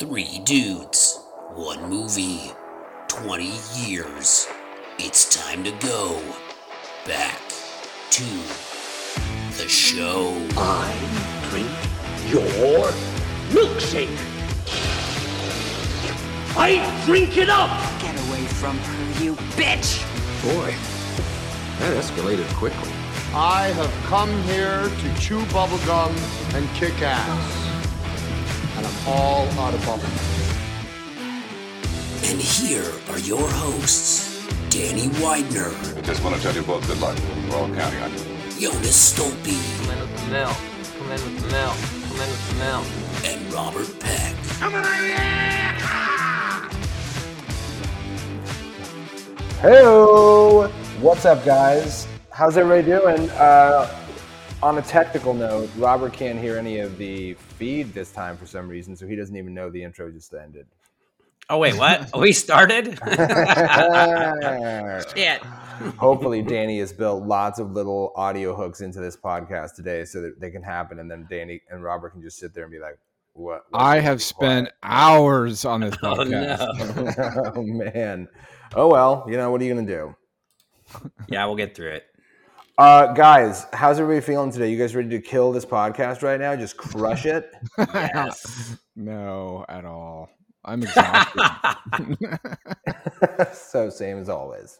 Three dudes, one movie, 20 years. It's time to go back to the show. I drink your milkshake. I drink it up. Get away from her, you bitch! Boy, that escalated quickly. I have come here to chew bubblegum and kick ass. And I'm all out of bubblegum. And here are your hosts, Danny Widener, I just want to tell you both good luck. We're all counting on you. Jonas Stolpe, Come in with the milk. Come in with the milk. Come in with the milk. and Robert Peck. Come on, yeah! Hello, what's up, guys? How's everybody doing? Uh, on a technical note, Robert can't hear any of the feed this time for some reason, so he doesn't even know the intro just ended. Oh wait, what? we started? Shit. Hopefully, Danny has built lots of little audio hooks into this podcast today, so that they can happen, and then Danny and Robert can just sit there and be like, "What?" what's I have on? spent hours on this Oh podcast. no. oh man. Oh well, you know what are you gonna do? Yeah, we'll get through it. Uh, guys, how's everybody feeling today? You guys ready to kill this podcast right now? Just crush it. no, at all. I'm exhausted. so same as always.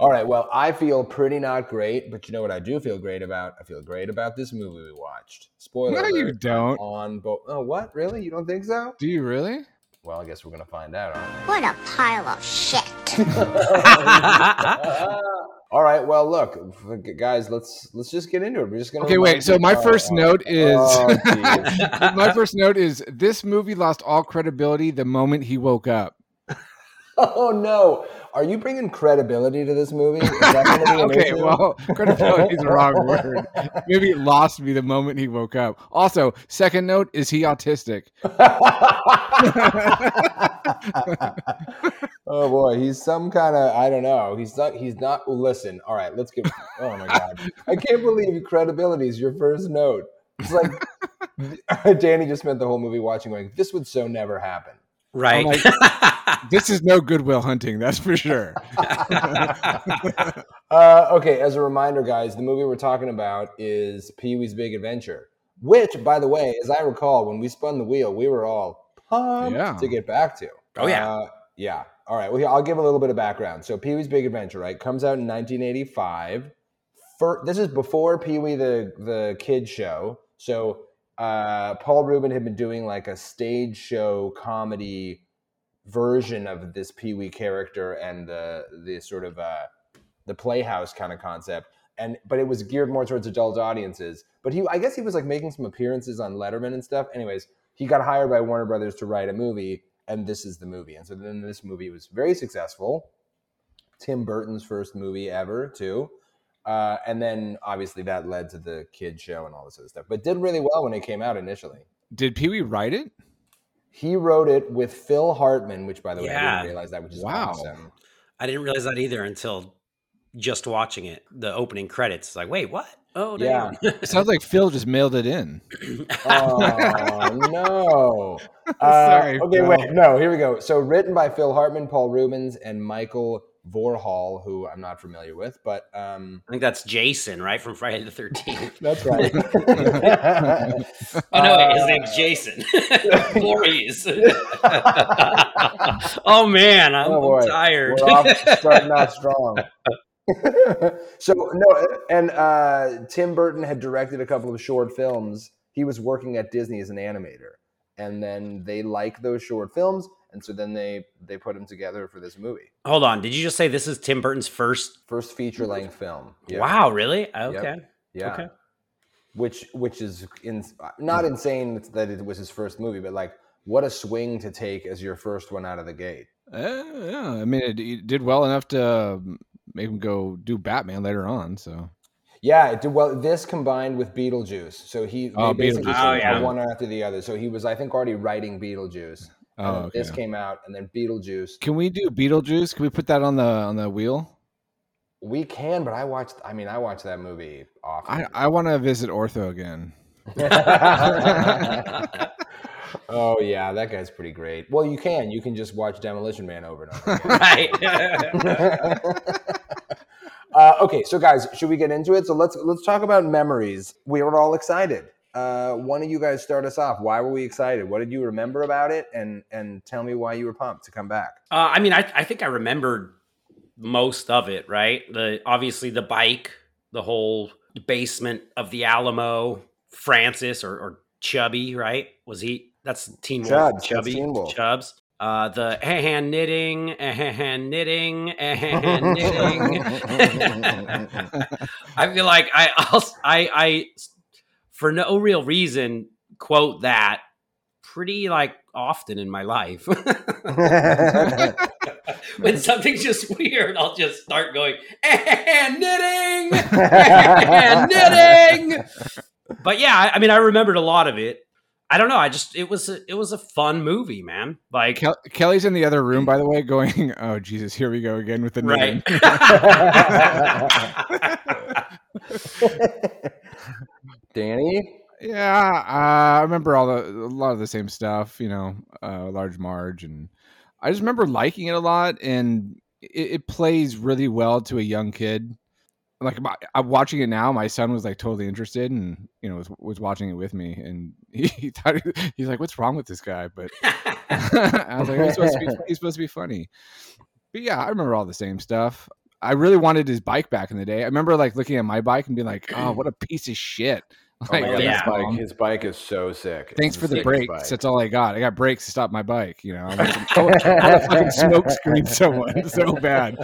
All right. Well, I feel pretty not great, but you know what I do feel great about? I feel great about this movie we watched. Spoiler No, you don't. On both. Oh, what? Really? You don't think so? Do you really? Well, I guess we're gonna find out. Aren't we? What a pile of shit. All right. Well, look, guys. Let's let's just get into it. We're just gonna. Okay, wait. So my oh, first oh, note is oh, my first note is this movie lost all credibility the moment he woke up. Oh no. Are you bringing credibility to this movie? Is that gonna be an okay, issue? well, credibility is the wrong word. Maybe it lost me the moment he woke up. Also, second note is he autistic? oh boy, he's some kind of I don't know. He's not. He's not. Listen, all right, let's get. Oh my god, I can't believe credibility is your first note. It's like Danny just spent the whole movie watching, going, "This would so never happen." Right. This is no Goodwill Hunting, that's for sure. Uh, okay, as a reminder, guys, the movie we're talking about is Pee Wee's Big Adventure, which, by the way, as I recall, when we spun the wheel, we were all pumped Yeah. to get back to. Oh, yeah. Uh, yeah. All right. Well, I'll give a little bit of background. So, Pee Wee's Big Adventure, right, comes out in 1985. For, this is before Pee Wee the the kid show. So, uh, Paul Reubens had been doing like a stage show comedy version of this Pee Wee character and the the sort of uh, the playhouse kind of concept. And but it was geared more towards adult audiences. But he, I guess, he was like making some appearances on Letterman and stuff. Anyways, he got hired by Warner Brothers to write a movie, and this is the movie. And so then this movie was very successful. Tim Burton's first movie ever, too. Uh, and then obviously that led to the kid show and all this other stuff. But did really well when it came out initially. Did Pee Wee write it? He wrote it with Phil Hartman, which by the way I didn't realize that, which is Wow. awesome. I didn't realize that either until just watching it. The opening credits. It's like, wait, what? Oh, Yeah. It sounds like Phil just mailed it in. Oh no! Uh, Sorry, okay, Phil. wait, no. Here we go. So written by Phil Hartman, Paul Reubens, and Michael Varhol, who I'm not familiar with, but um, I think that's Jason, right? From Friday the 13th. that's right. Oh, no, his name's Jason. Voorhees. oh, man. I'm, Oh. I'm tired. We're off, starting out strong. so no, and uh, Tim Burton had directed a couple of short films. He was working at Disney as an animator, and then they liked those short films, and so then they they put them together for this movie, Hold on. Did you just say this is Tim Burton's first? first feature length film. Yeah. Wow, really? Okay. Yeah. Okay. Which which is in, not insane that it was his first movie, but like what a swing to take as your first one out of the gate. Uh, yeah, I mean, it, it did well enough to um, make him go do Batman later on. So Yeah, it did well. This combined with Beetlejuice, so he they Oh, basically Beetlejuice. Oh, yeah. one after the other. So he was, I think, already writing Beetlejuice. And Oh, then okay. This came out, and then Beetlejuice. Can we do Beetlejuice? Can we put that on the on the wheel? We can, but I watched. I mean, I watched that movie often. I I want to visit Otho again. Oh yeah, that guy's pretty great. Well, you can. You can just watch Demolition Man over and over. right. uh, okay, so guys, should we get into it? So let's let's talk about memories. We were all excited. Uh, one of you guys start us off. Why were we excited? What did you remember about it? And and tell me why you were pumped to come back. Uh, I mean, I, I think I remembered most of it, right? The obviously the bike, the whole basement of the Alamo, Francis or, or Chubby, right? Was he? That's Teen Wolf. Chubbs, Chubby, Teen Wolf. Chubbs. Uh, the hand knitting, hand knitting, hand knitting. I feel like I, I'll, I, I, for no real reason, quote that pretty like often in my life. when something's just weird, I'll just start going and knitting, and knitting. But yeah, I, I mean, I remembered a lot of it. I don't know. I just it was a, it was a fun movie, man. Like Kel- Kelly's in the other room, by the way, going, "Oh Jesus, here we go again with the right. knitting." Danny, Yeah, uh, I remember all the a lot of the same stuff. You know, uh, Large Marge, and I just remember liking it a lot, and it, it plays really well to a young kid. Like my, I'm watching it now, my son was like totally interested, and you know was was watching it with me, and he, he thought he, he's like, "What's wrong with this guy?" But I was like, he's supposed, to be, he's supposed to be funny. But yeah, I remember all the same stuff. I really wanted his bike back in the day. I remember like looking at my bike and being like, "Oh, what a piece of shit!" oh my Like, god, yeah. his bike, his bike is so sick. Thanks It's for the sickest brakes. bike. That's all I got. I got brakes to stop my bike. You know, I want to, I fucking smoke screen someone so bad.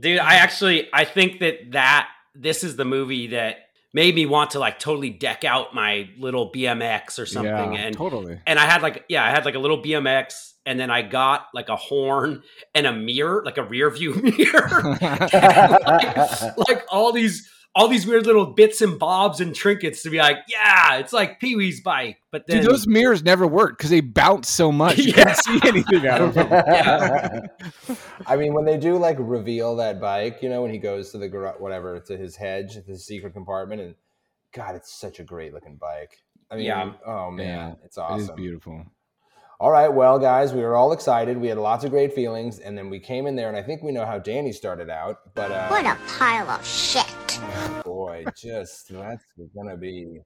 dude i actually i think that that this is the movie that made me want to like totally deck out my little bmx or something yeah, and totally. and i had like yeah i had like a little bmx and then i got like a horn and a mirror like a rear view mirror like, like all these all these weird little bits and bobs and trinkets to be like yeah it's like pee-wee's bike but then Dude, those mirrors never worked because they bounce so much. You Yeah. can't see anything out of them. I mean, when they do like reveal that bike, you know, when he goes to the garage, whatever, to his hedge, to his secret compartment, and God, it's such a great looking bike. I mean, Yeah. oh man, Yeah, it's It is beautiful. All right, well, guys, we were all excited. We had lots of great feelings, and then we came in there, and I think we know how Danny started out. But uh, What a pile of shit. oh, boy, just that's gonna be.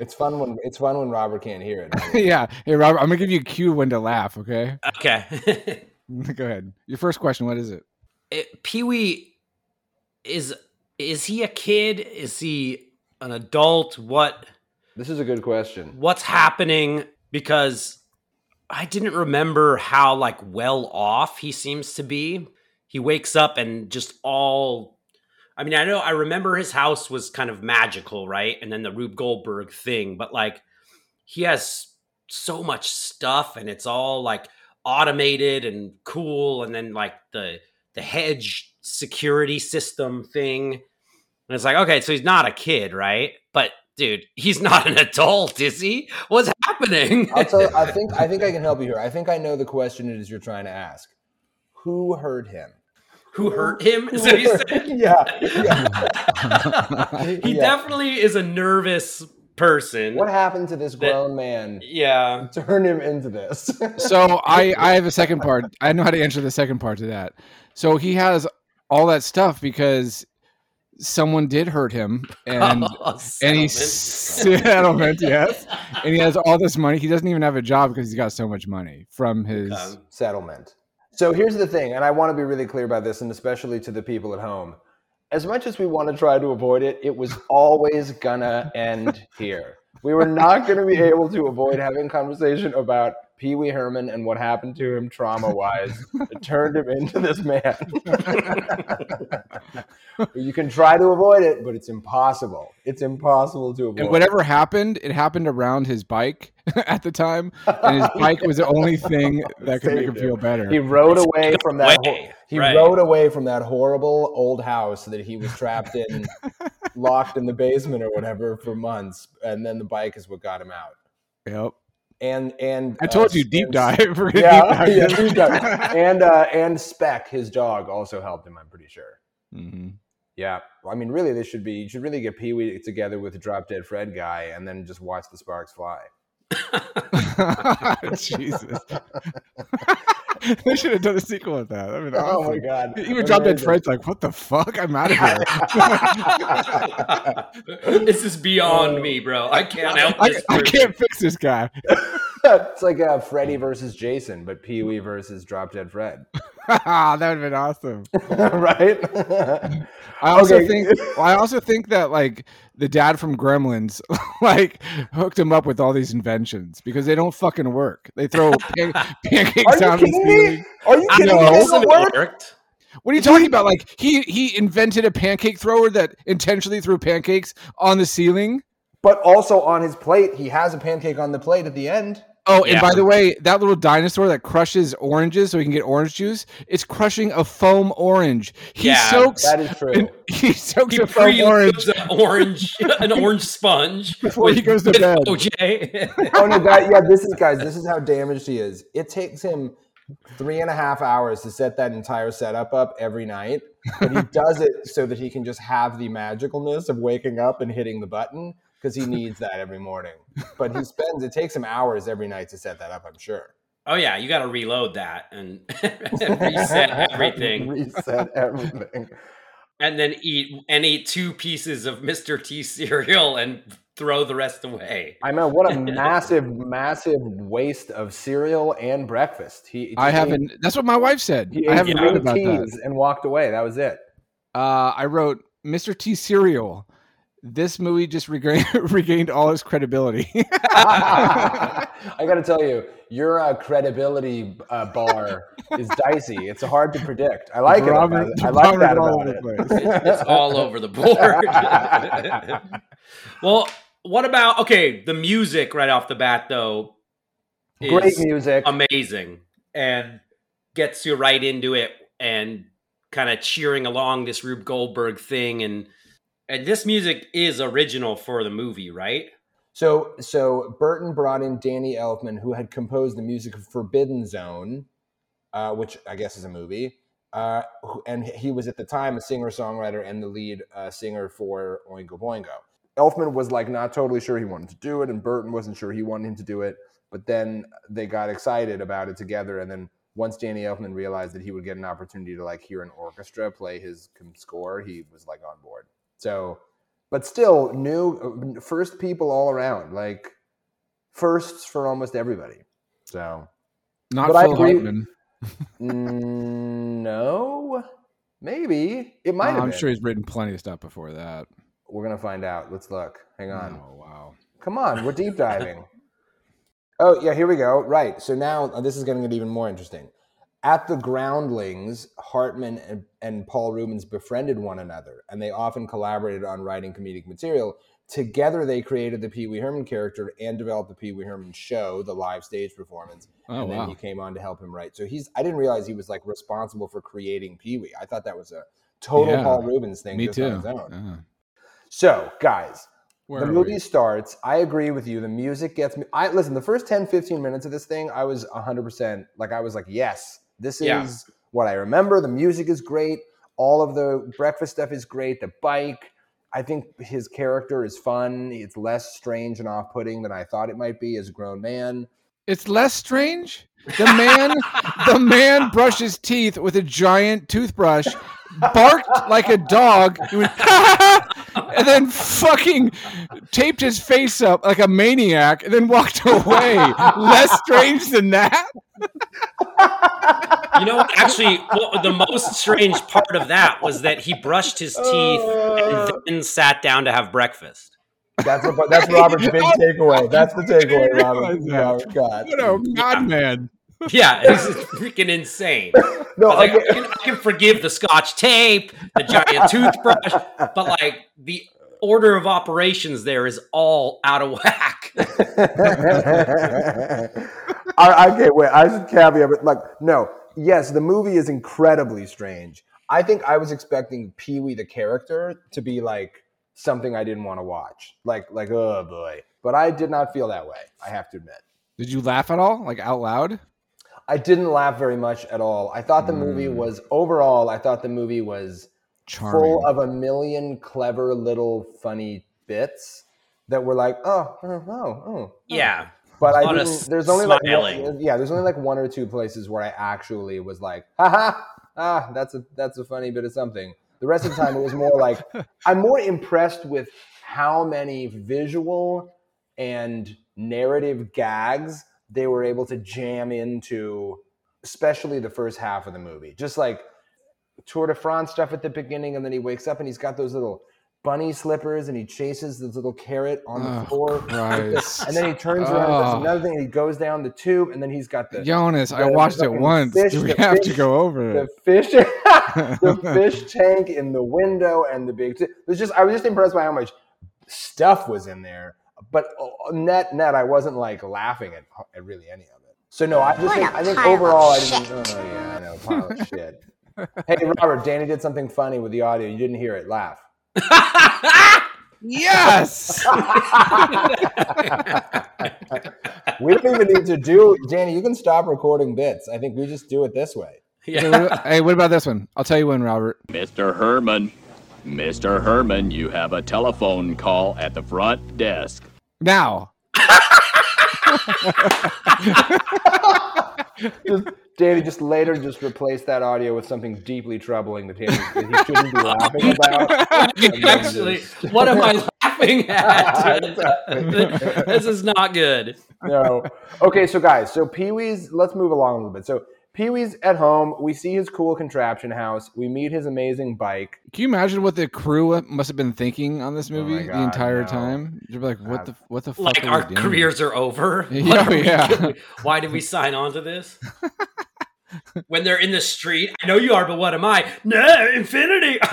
It's fun when it's fun when Robert can't hear it. yeah. Hey, Robert, I'm gonna give you a cue when to laugh. Okay. okay Go ahead. Your first question. What is it? it, Pee-wee is is he a kid? Is he an adult? What This is a good question. what's happening? Because I didn't remember how like well off he seems to be. He wakes up and just all I mean, I know I remember his house was kind of magical, right? And then the Rube Goldberg thing, but like he has so much stuff and it's all like automated and cool and then like the the hedge security system thing and it's like okay so he's not a kid right but dude he's not an adult is he what's happening I'll tell. I think I think I can help you here. I think I know the question it is you're trying to ask. Who hurt him? who hurt him is what he said yeah. yeah. he Yeah. definitely is a nervous person What happened to this grown man? yeah Turn him into this. So I I have a second part. I know how to answer the second part to that. So he has all that stuff because someone did hurt him and Oh, and he's settlement. settlement, yes. And he has all this money. He doesn't even have a job because he's got so much money from his Um, settlement. So here's the thing, and I want to be really clear about this, and especially to the people at home. As much as we want to try to avoid it, it was always gonna end here. We were not going to be able to avoid having conversation about Pee Wee Herman and what happened to him trauma wise. it turned him into this man. you can try to avoid it, but it's impossible. It's impossible to avoid. and whatever happened, it happened around his bike at the time. And his bike was the only thing that could make him Saved feel better. He rode away from that. away, he right. rode away from that horrible old house that he was trapped in, locked in the basement or whatever for months, and then the bike is what got him out. Yep. And and I told uh, you deep and- dive. We're Yeah, deep dive yeah, deep dive. and uh, and Speck, his dog, also helped him. I'm pretty sure. Mhm. Yeah, Well, I mean, really, this should be you should really get Pee Wee together with the Drop Dead Fred guy, and then just watch the sparks fly. Jesus. they should have done a sequel with that. I mean, Oh my god! Even Drop Dead Amazing. Fred's like, what the fuck? I'm out of here. this is beyond me, bro. I can't help I, this. I person. can't fix this guy. it's like uh, Freddy versus Jason, but Pee Wee versus Drop Dead Fred, that would have been awesome. right? I also Okay. think well, I also think that like the dad from Gremlins like hooked him up with all these inventions because they don't fucking work. They throw pan- pancakes Are you down the kidding me? Are you kidding me? They some don't work? worked. What are you talking about? Like he he invented a pancake thrower that intentionally threw pancakes on the ceiling. But also on his plate, he has a pancake on the plate at the end. Oh, and Yeah. by the way, that little dinosaur that crushes oranges so he can get orange juice, it's crushing a foam orange. He Yeah, soaks That is true. and he soaks He a foam orange an orange, an orange sponge Before he goes to bed. OJ. oh no, that yeah. This is guys. This is how damaged he is. It takes him three and a half hours to set that entire setup up every night, but he does it so that he can just have the magicalness of waking up and hitting the button because he needs that every morning. But he spends. It takes him hours every night to set that up. I'm sure. oh yeah, you got to reload that and reset everything, Reset everything. and then eat and eat two pieces of Mr. T cereal and throw the rest away. I know what a massive, massive waste of cereal and breakfast. He, I haven't. That's what my wife said. He I haven't three read about that. and walked away. That was it. Uh, I wrote Mr. T cereal. This movie just regained, regained all its credibility. I got to tell you, your uh, credibility uh, bar is dicey. It's hard to predict. I like Barometer- it. About. I like barometer that all about over it. the place. It's all over the board. well, what about okay? The music right off the bat, though, is Great music. amazing and gets you right into it and kind of cheering along this Rube Goldberg thing and and this music is original for the movie, right? So, so Burton brought in Danny Elfman, who had composed the music of Forbidden Zone, uh, which I guess is a movie. Uh, and he was at the time a singer songwriter and the lead uh, singer for Oingo Boingo. Elfman was like not totally sure he wanted to do it, and Burton wasn't sure he wanted him to do it. But then they got excited about it together, and then once Danny Elfman realized that he would get an opportunity to like hear an orchestra play his score, he was like on board. So but still new first people all around like firsts for almost everybody. So Not But Phil Hartman. mm, no. Maybe. It might I'm been. sure he's written plenty of stuff before that. we're gonna find out. Let's look. Hang on. Oh wow. come on. We're deep diving. Oh yeah here we go. Right. So now uh, this is going to get even more interesting at the groundlings hartman and, and paul reubens befriended one another and they often collaborated on writing comedic material together they created the pee-wee herman character and developed the pee-wee herman show the live stage performance Oh and then wow. he came on to help him write so he's i didn't realize he was like responsible for creating pee-wee i thought that was a total Yeah, paul reubens thing Me too. his own Yeah. so guys Where the movie we? starts i agree with you the music gets me i listen the first 10 15 minutes of this thing i was 100% like i was like yes this is Yeah. what i remember the music is great all of the breakfast stuff is great the bike i think his character is fun it's less strange and off-putting than i thought it might be as a grown man It's less strange. The man, the man brushed his teeth with a giant toothbrush, barked like a dog, went, and then fucking taped his face up like a maniac, and then walked away. Less strange than that. You know, actually, what, the most strange part of that was that he brushed his teeth and uh. then sat down to have breakfast. that's what, that's robert's big takeaway that's the takeaway robert realize that. Robert got. What a god man. Yeah, it's freaking insane. no I, like, okay. I, can, I can forgive the scotch tape, the giant toothbrush, but like the order of operations there is all out of whack. I, I can't wait. I should caveat, but like, no, yes, the movie is incredibly strange. I think I was expecting Pee Wee the character to be like something I didn't want to watch, like like oh boy. But I did not feel that way. I have to admit, Did you laugh at all? Like out loud? I didn't laugh very much at all. I thought the movie Mm. was overall. I thought the movie was charming. full of a million clever little funny bits that were like, oh, oh, oh, oh. Yeah. But I didn't. There's only like smiling. one, yeah. There's only like one or two places where I actually was like, haha, ah, that's a that's a funny bit of something. The rest of the time, it was more like I'm more impressed with how many visual and narrative gags they were able to jam into, especially the first half of the movie. Just like Tour de France stuff at the beginning, and then he wakes up and he's got those little bunny slippers and he chases this little carrot on the Oh, floor. Christ. And then he turns around and Oh. does another thing and he goes down the tube and then he's got the Jonas, I watched it once. fish- Do we the have to go over the fish the fish tank in the window and the big t- it was just I was just impressed by how much stuff was in there. But uh, net net I wasn't like laughing at, at really any of it. So no, I just What think a I think overall I didn't oh yeah, I know, pile of shit. Hey Robert, Danny did something funny with the audio. You didn't hear it. Laugh. Yes. we don't even need to do Danny, you can stop recording bits. I think we just do it this way. So what- hey, what about this one? I'll tell you when, Robert. Mr. Herman, Mr. Herman, you have a telephone call at the front desk. Now. just, Danny just later just replaced that audio with something deeply troubling that, Danny, that he shouldn't be laughing about. Actually, just- what am I laughing at? This is not good. no. Okay, so guys, so Pee Wee's. Let's move along a little bit. So Pee Wee's at home. We see his cool contraption house. We meet his amazing bike. Can you imagine what the crew must have been thinking on this oh movie the Oh God, entire no. time? They're like, what uh, the what the fuck? Like are our we doing? careers are over. Yeah, What are yeah. doing? Why did we sign on to this? when they're in the street, I know you are, but what am I? No, infinity.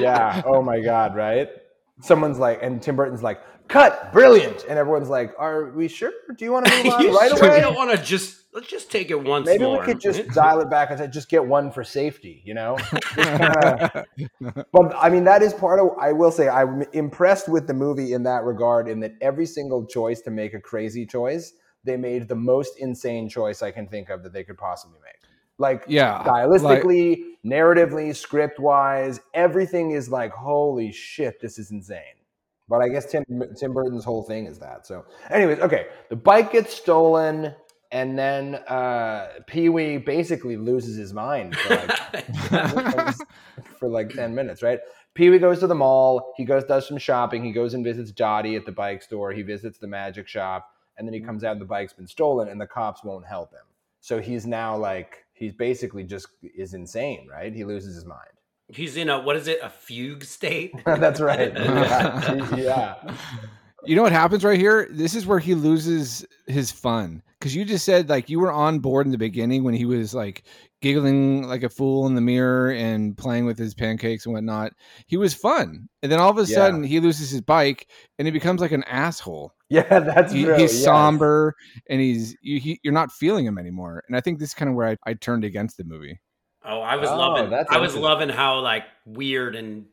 Yeah. Oh my God. Right. Someone's like, and Tim Burton's like, cut, brilliant, and everyone's like, are we sure? Do you want to move on right sure away? you don't want to just let's just take it once Maybe more. we could just dial it back and say, just get one for safety, you know? Kinda- but I mean, that is part of, I will say, I'm impressed with the movie in that regard, in that every single choice to make a crazy choice, they made the most insane choice I can think of that they could possibly make. Like, Yeah, stylistically, narratively, script wise, everything is like, holy shit, this is insane. But I guess Tim Tim Burton's whole thing is that. So, anyways, okay, the bike gets stolen, and then uh, Pee Wee basically loses his mind for like, for like ten minutes, right? Pee Wee goes to the mall. He goes does some shopping. He goes and visits Dottie at the bike store. He visits the magic shop, and then he comes out and the bike's been stolen, and the cops won't help him. So he's now like he's basically just is insane, right? He loses his mind. He's in a what is it? A fugue state. That's right. Yeah. yeah. You know what happens right here? This is where he loses his fun. Because you just said like you were on board in the beginning when he was like giggling like a fool in the mirror and playing with his pancakes and whatnot. He was fun. And then all of a Yeah. sudden he loses his bike and he becomes like an asshole. Yeah, that's He- true. he's yes. somber and he's you, he, you're not feeling him anymore. And I think this is kind of where I, I turned against the movie. Oh, I was Oh, loving. that's I was loving how like weird and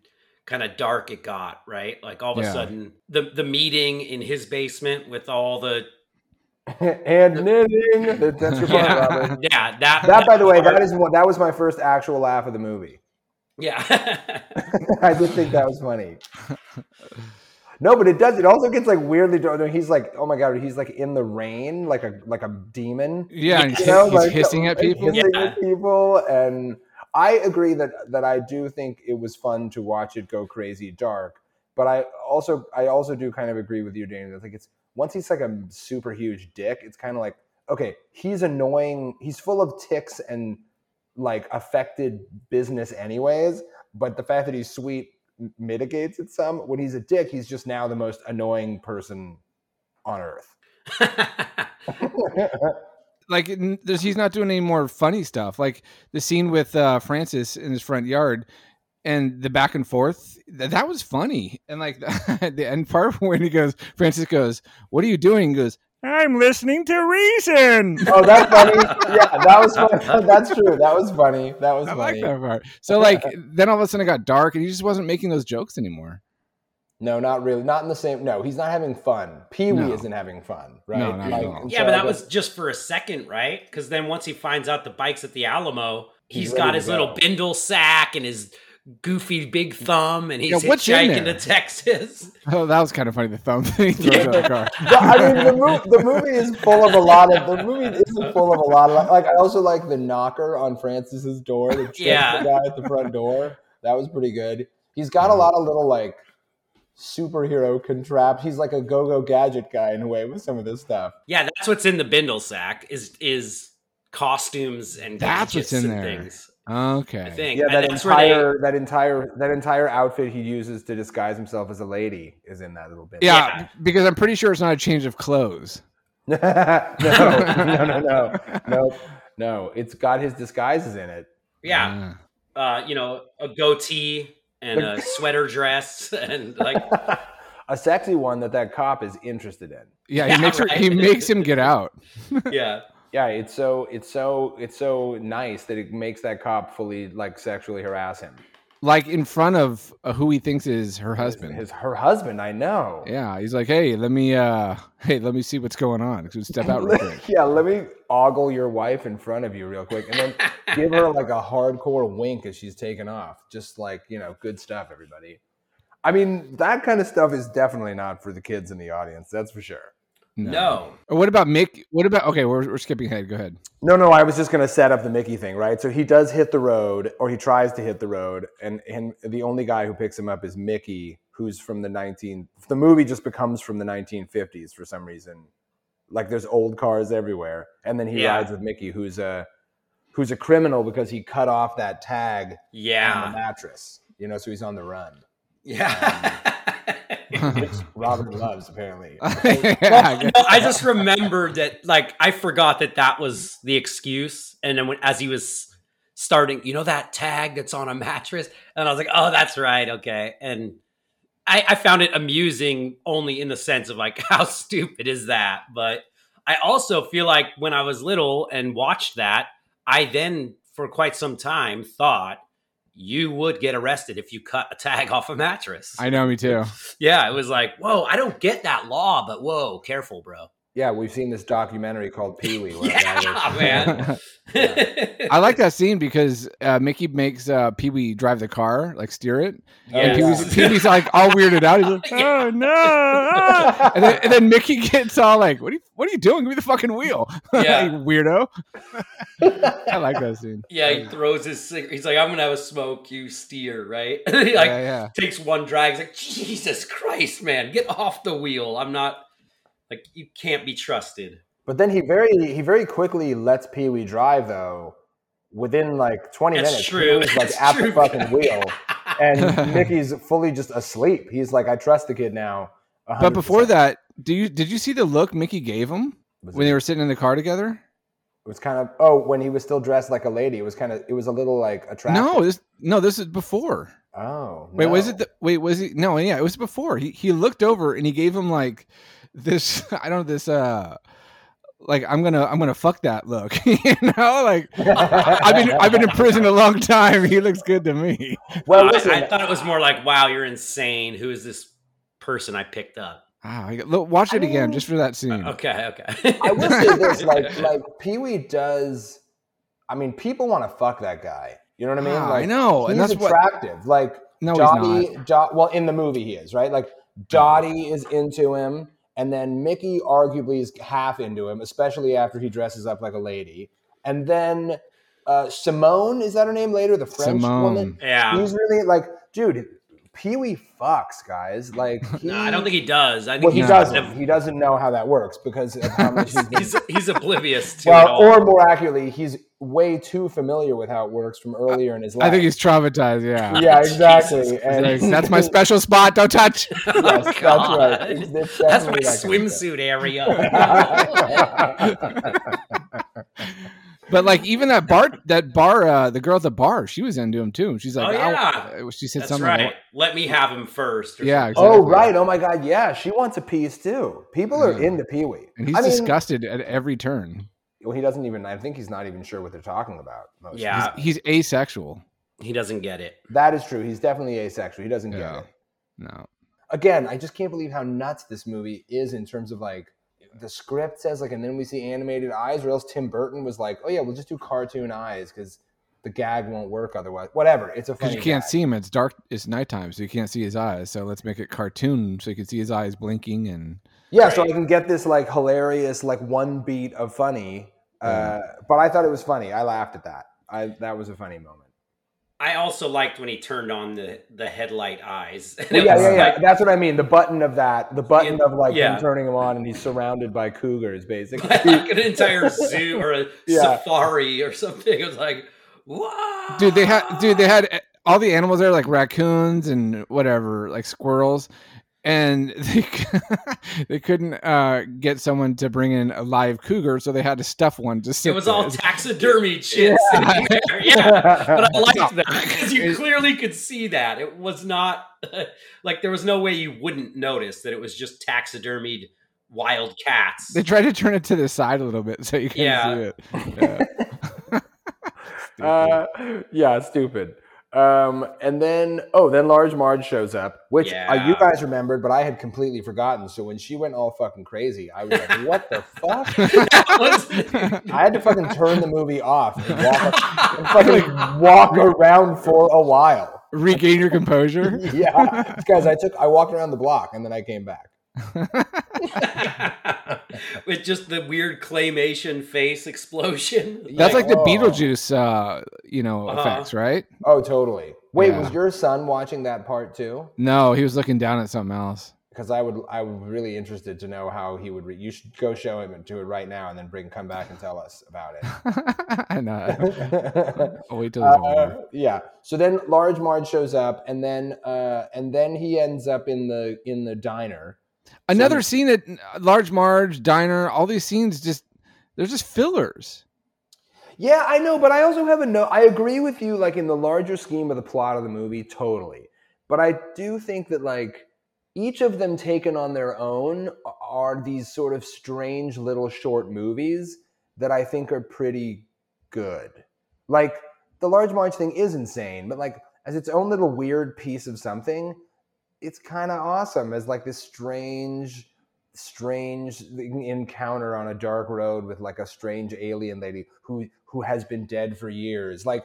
kind of dark it got. Right, like all of a sudden the the meeting in his basement with all the and knitting. That- That's your part, yeah, Robert. yeah that That, by the way, that part- is one. That was my first actual laugh of the movie. yeah. I did think that was funny. No, but it does. It also gets like weirdly. dark. He's like, oh my god, he's like in the rain, like a like a demon. Yeah, and he's, know, he's like, hissing at people. hissing Yeah. at people, and I agree that that I do think it was fun to watch it go crazy dark. But I also I also do kind of agree with you, Danny. That like it's once he's like a super huge dick, it's kind of like okay, he's annoying. He's full of ticks and like affected business anyways. But the fact that he's sweet m- mitigates it some. When he's a dick, he's just now the most annoying person on earth. like there's, he's not doing any more funny stuff like the scene with uh francis in his front yard and the back and forth th- that was funny and like the end part when he goes francis goes what are you doing he goes i'm listening to reason oh, that's funny. Yeah, that was funny. That's true. That was funny. That was i funny. like that part so like then all of a sudden it got dark and he just wasn't making those jokes anymore No, not really. Not in the same. No, he's not having fun. Pee Wee No. isn't having fun, right? No, not at Like, all. yeah, so but that guess- was just for a second, right? Because then once he finds out the bike's at the Alamo, he's ready got to his little bindle sack and his goofy big thumb, and he's Yeah, what's in hitchhiking there? to Texas. Oh, that was kind of funny. The thumb thing. he throws out the car. But, I mean, the, mo- the movie is full of a lot of the movie is full of a lot of like. I also like the knocker on Francis's door. The Yeah. the guy at the front door. That was pretty good. He's got a lot of little like superhero contrapt. He's like a go-go gadget guy in a way with some of this stuff. Yeah, that's what's in the bindle sack is is costumes and That's what's in there. things. Okay. I think Yeah, that that's where they- entire that entire that entire outfit he uses to disguise himself as a lady is in that little bit. Yeah, because I'm pretty sure it's not a change of clothes. no, no, no, no, no, no. It's got his disguises in it. yeah, uh, you know, a goatee and a sweater dress and like a sexy one that that cop is interested in. Yeah, he Yeah, makes her, he makes him get out. yeah. Yeah, it's so it's so it's so nice that it makes that cop fully like sexually harass him. Like in front of uh, who he thinks is her husband. His her husband, I know. Yeah, he's like, "Hey, let me uh hey, let me see what's going on. Step out real quick." yeah, let me ogle your wife in front of you real quick, and then give her like a hardcore wink as she's taking off. Just like you know, good stuff, everybody. I mean, that kind of stuff is definitely not for the kids in the audience. That's for sure. No. Or what about Mick? What about okay, we're, we're skipping ahead. Go ahead. No, no, I was just going to set up the Mickey thing, right? So he does hit the road, or he tries to hit the road, and and the only guy who picks him up is Mickey, who's from the 19. The movie just becomes from the 1950s for some reason. Like there's old cars everywhere, and then he Yeah. rides with Mickey, who's a who's a criminal because he cut off that tag on Yeah. the mattress. You know, so he's on the run. Yeah. Um, Which Robert loves apparently. yeah, I guess. No, I just remembered that, like, I forgot that that was the excuse. And then when, as he was starting, you know, that tag that's on a mattress, and I was like, oh, that's right, okay. And I, I found it amusing only in the sense of like, how stupid is that? But I also feel like when I was little and watched that, I then, for quite some time, thought you would get arrested if you cut a tag off a mattress. I know, me too. yeah, it was like, whoa, I don't get that law, but whoa, careful, bro. Yeah, we've seen this documentary called Pee Wee. where a guy Yeah, man. I like that scene because uh, Mickey makes uh, Pee Wee drive the car, like steer it, and Pee Yes. Wee's, Pee Wee's like all weirded out. He's like, "Oh no!" ah." And, then, and then Mickey gets all like, "What are you? What are you doing? Give me the fucking wheel, Yeah. you weirdo." I like that scene. Yeah, he throws his cigarette. He's like, I'm gonna have a smoke, you steer, right? he like Yeah, yeah. takes one drag. He's like, Jesus Christ, man, get off the wheel. I'm not like you can't be trusted. But then he very he very quickly lets Pee Wee drive though. Within like twenty That's minutes, true. Pee-wee's like That's at true. the fucking wheel, and Mickey's fully just asleep. He's like, I trust the kid now. But before that, do you did you see the look Mickey gave him when they were sitting in the car together? it was kind of oh, when he was still dressed like a lady, it was kind of it was a little like attractive. No, this no, this is before. oh, Wait, was it? The, wait, was he? No, yeah, it was before. He he looked over and he gave him like this. I don't know this. uh like I'm gonna I'm gonna fuck that look, you know. Like I've been I've been in prison a long time. He looks good to me. Well, I- listen, I, thought it was more like, wow, you're insane. Who is this person I picked up? Wow, look, watch it again just for that scene. Okay, okay. I will say this: like, like Pee Wee does. I mean, people want to fuck that guy. You know what I mean? Ah, like, I know, and he's that's what- attractive. Like, No, he's Dottie. Dot, well, in the movie, he is right. Like, Dottie is into him, and then Mickey arguably is half into him, especially after he dresses up like a lady. And then uh, Simone is that her name later? The French Simone. woman. yeah. He's really like, dude. Pee Wee fucks, guys. Like, he, No, I don't think he does. I think Well, he he's doesn't. He doesn't know how that works because of how much he's been He's, he's oblivious to it well, all. or more accurately, he's way too familiar with how it works from earlier in his life. I think he's traumatized. Yeah, yeah, exactly. And Like, that's my special spot. Don't touch. Oh, yes, Oh, that's right. It's- it's That's my that kind of stuff. swimsuit area. But like even that bar, that bar, uh, the girl at the bar, she was into him too. She's like, Oh, yeah. Uh, she said That's something. right. Like, Let me have him first. or yeah, something. Oh right! Oh my God! Yeah, she wants a piece too. People are Yeah. into Pee Wee, and he's I mean, disgusted at every turn. Well, he doesn't even. I think he's not even sure what they're talking about. Most Yeah. time. He's asexual. He doesn't get it. that is true. He's definitely asexual. He doesn't get it. No, Again, I just can't believe how nuts this movie is in terms of like the script says like, and then we see animated eyes, or else Tim Burton was like, oh yeah, we'll just do cartoon eyes because the gag won't work otherwise. Whatever. It's a Because you can't gag. see him. It's dark. It's nighttime, so you can't see his eyes. So let's make it cartoon, so you can see his eyes blinking and. Yeah, so I can get this like hilarious like one beat of funny. Uh, but I thought it was funny. I laughed at that. I that was a funny moment. I also liked when he turned on the the headlight eyes. Well, yeah, yeah, yeah. like- That's what I mean. The button of that, the button Yeah, of like yeah. him turning him on, and he's surrounded by cougars, basically. like an entire zoo or a Yeah. safari or something. It was like, what? Dude, they had dude, they had eh, all the animals there, like raccoons and whatever, like squirrels, and they they couldn't uh, get someone to bring in a live cougar, so they had to stuff one. Just It was all taxidermy shit sitting there. Yeah, but I liked that because you clearly could see that it was not like there was no way you wouldn't notice that it was just taxidermied wild cats. They tried to turn it to the side a little bit so you can Yeah. see it. Yeah. uh, yeah, stupid. Um, and then oh, then Large Marge shows up, which uh, you guys remembered, but I had completely forgotten. So when she went all fucking crazy, I was like, "What the fuck?" I had to fucking turn the movie off and walk, and fucking walk around for a while. Regain your composure. yeah, guys, I took I walked around the block and then I came back. with just the weird claymation face explosion. That's like the oh. Beetlejuice, uh, you know, Uh-huh. effects, right? Oh, totally. Wait, Yeah. was your son watching that part too? No, he was looking down at something else. Because I would, I would be really interested to know how he would. Re- you should go show him and do it right now, and then bring come back and tell us about it. I know. I'll wait till it's Uh, yeah. So then Large Marge shows up, and then uh, and then he ends up in the in the diner. Another scene at Large Marge Diner. All these scenes just they're just fillers. Yeah, I know, but I also have a no. I agree with you, like in the larger scheme of the plot of the movie, totally. But I do think that like each of them taken on their own are these sort of strange little short movies that I think are pretty good. Like the Large Marge thing is insane, but like as its own little weird piece of something, it's kind of awesome as like this strange strange encounter on a dark road with like a strange alien lady who who has been dead for years. Like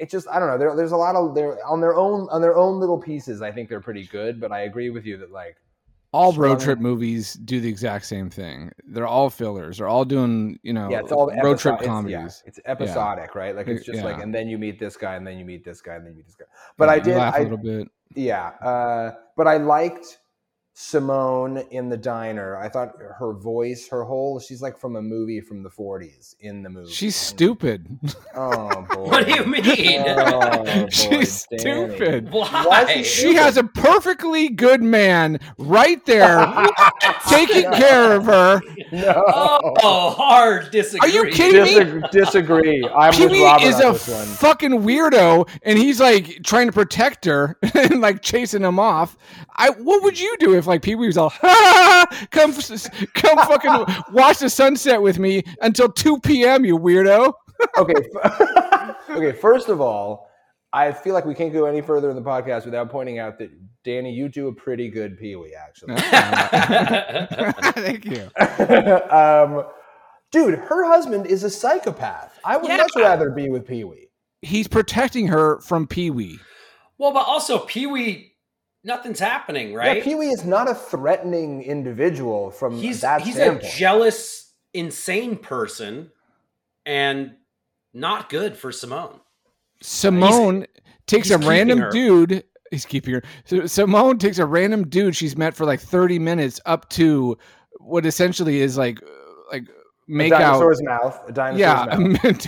it just i don't know there, there's a lot of they're on their own on their own little pieces i think they're pretty good but i agree with you that like All road trip movies do the exact same thing. They're all fillers. They're all doing you know yeah it's all road trip episod- it's- comedies. yeah, it's episodic right like it's just like and then you meet this guy and then you meet this guy and then you meet this guy but Yeah, i did laugh a I, little bit. Yeah, uh, but I liked Simone in the diner. I thought her voice, her whole, she's like from a movie from the 40s in the movie. She's stupid. Oh boy. What do you mean? Oh, boy, She's Danny. stupid. Why? is She has a perfectly good man right there taking care of her. No. Oh, hard disagree. Are you kidding me? Disagree. I'm Pee with Wee Robert is a fucking weirdo, and he's like trying to protect her and like chasing him off. I what would you do if like Pee Wee was all ha, come come fucking watch the sunset with me until two p.m. You weirdo. okay. okay. First of all, I feel like we can't go any further in the podcast without pointing out that Danny, you do a pretty good Pee Wee, actually. Thank you. um, dude, her husband is a psychopath. I would Yeah. much rather be with Pee Wee. He's protecting her from Pee Wee. well, but also Pee Wee, nothing's happening, right? Yeah, Pee Wee is not a threatening individual from he's that he's standpoint. a jealous, insane person, and not good for Simone. Simone takes he's a random her. dude. He's keeping her. So Simone takes a random dude she's met for like thirty minutes up to what essentially is like uh, like a make out. dinosaur's mouth. A dinosaur's Yeah,